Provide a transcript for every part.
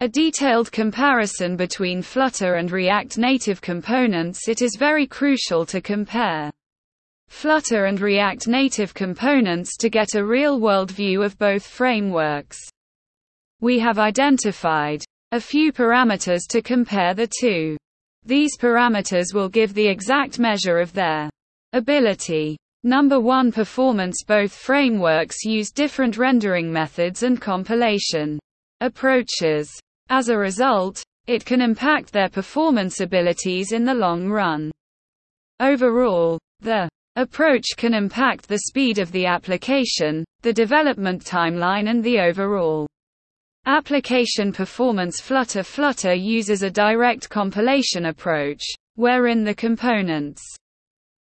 a detailed comparison between Flutter and React Native components it is very crucial to compare Flutter and React Native components to get a real-world view of both frameworks. We have identified a few parameters to compare the two. These parameters will give the exact measure of their ability. Number 1 Performance Both frameworks use different rendering methods and compilation approaches. As a result, it can impact their performance abilities in the long run. Overall, the approach can impact the speed of the application, the development timeline and the overall application performance Flutter Flutter uses a direct compilation approach, wherein the components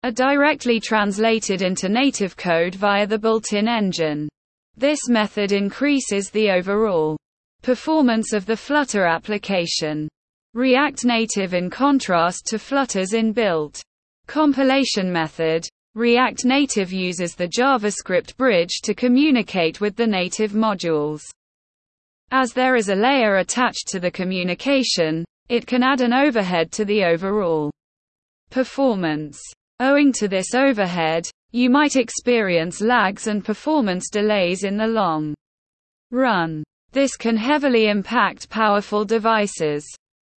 are directly translated into native code via the built-in engine. This method increases the overall performance of the Flutter application. React Native in contrast to Flutter's inbuilt compilation method, React Native uses the JavaScript bridge to communicate with the native modules. As there is a layer attached to the communication, it can add an overhead to the overall performance. Owing to this overhead, you might experience lags and performance delays in the long run. This can heavily impact powerful devices.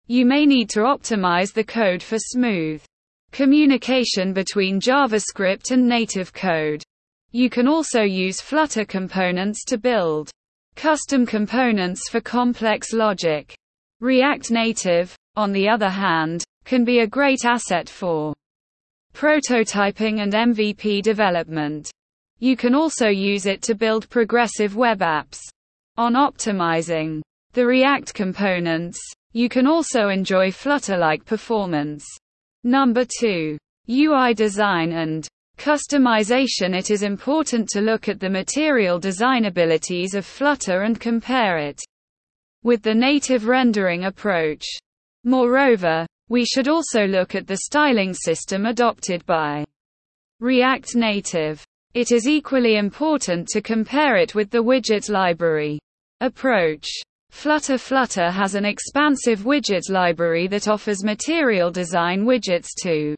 You may need to optimize the code for smooth Communication between JavaScript and native code. You can also use Flutter components to build custom components for complex logic. React Native, on the other hand, can be a great asset for prototyping and MVP development. You can also use it to build progressive web apps. On optimizing the React components, you can also enjoy Flutter-like performance. Number 2. UI design and customization It is important to look at the material design abilities of Flutter and compare it with the native rendering approach. Moreover, we should also look at the styling system adopted by React Native. It is equally important to compare it with the widget library approach. Flutter Flutter has an expansive widget library that offers material design widgets to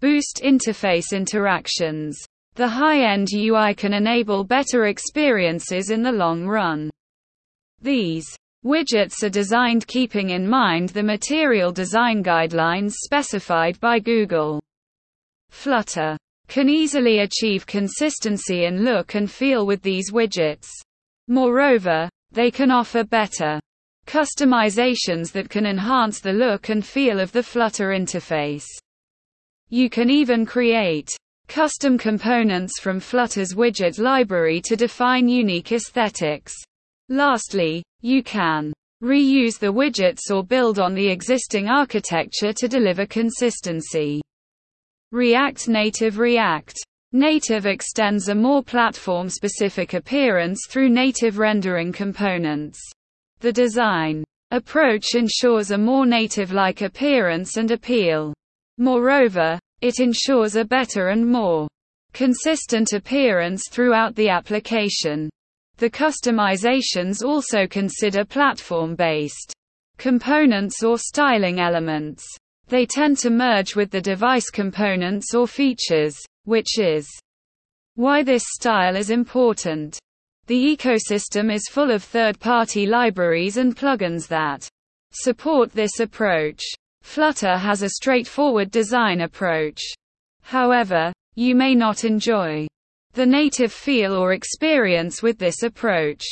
boost interface interactions. The high-end UI can enable better experiences in the long run. These widgets are designed keeping in mind the material design guidelines specified by Google. Flutter can easily achieve consistency in look and feel with these widgets. Moreover, they can offer better customizations that can enhance the look and feel of the Flutter interface. You can even create custom components from Flutter's widget library to define unique aesthetics. Lastly, you can reuse the widgets or build on the existing architecture to deliver consistency. React Native React Native extends a more platform-specific appearance through native rendering components. The design approach ensures a more native-like appearance and appeal. Moreover, it ensures a better and more consistent appearance throughout the application. The customizations also consider platform-based components or styling elements. They tend to merge with the device components or features which is why this style is important. The ecosystem is full of third-party libraries and plugins that support this approach. Flutter has a straightforward design approach. However, you may not enjoy the native feel or experience with this approach.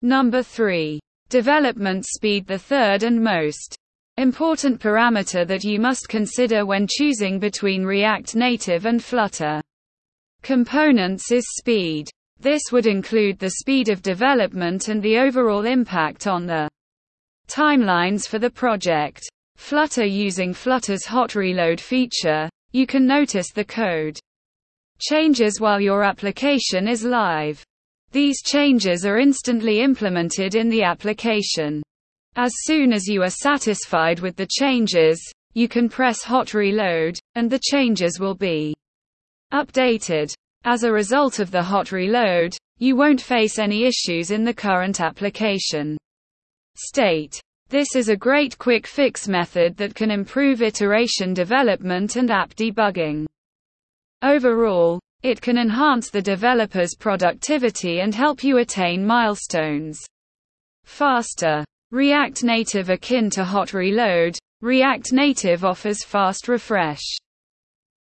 Number 3. Development speed The third and most Important parameter that you must consider when choosing between React Native and Flutter components is speed. This would include the speed of development and the overall impact on the timelines for the project. Flutter using Flutter's hot reload feature, you can notice the code changes while your application is live. These changes are instantly implemented in the application. As soon as you are satisfied with the changes, you can press hot reload, and the changes will be updated. As a result of the hot reload, you won't face any issues in the current application. State. This is a great quick fix method that can improve iteration development and app debugging. Overall, it can enhance the developer's productivity and help you attain milestones faster. React Native akin to Hot Reload, React Native offers fast refresh.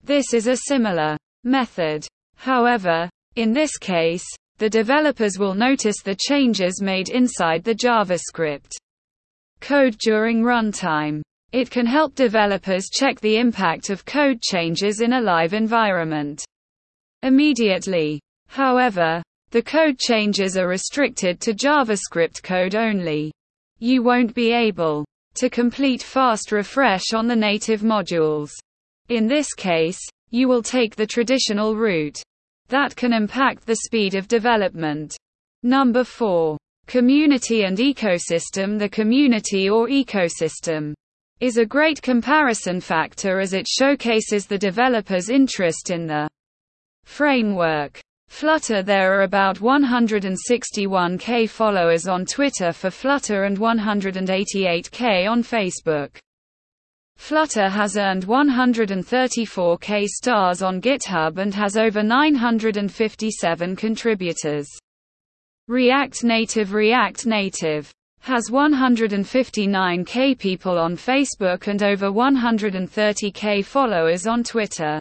This is a similar method. However, in this case, the developers will notice the changes made inside the JavaScript code during runtime. It can help developers check the impact of code changes in a live environment immediately. However, the code changes are restricted to JavaScript code only. You won't be able to complete fast refresh on the native modules. In this case, you will take the traditional route. That can impact the speed of development. Number 4. Community and ecosystem The community or ecosystem is a great comparison factor as it showcases the developer's interest in the framework. Flutter There are about 161k followers on Twitter for Flutter and 188k on Facebook. Flutter has earned 134k stars on GitHub and has over 957 contributors. React Native React Native has 159k people on Facebook and over 130k followers on Twitter.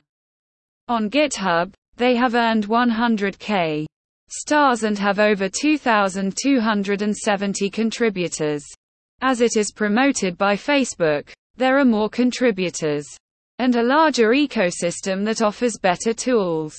On GitHub, they have earned 100k stars and have over 2,270 contributors. As it is promoted by Facebook, there are more contributors and a larger ecosystem that offers better tools.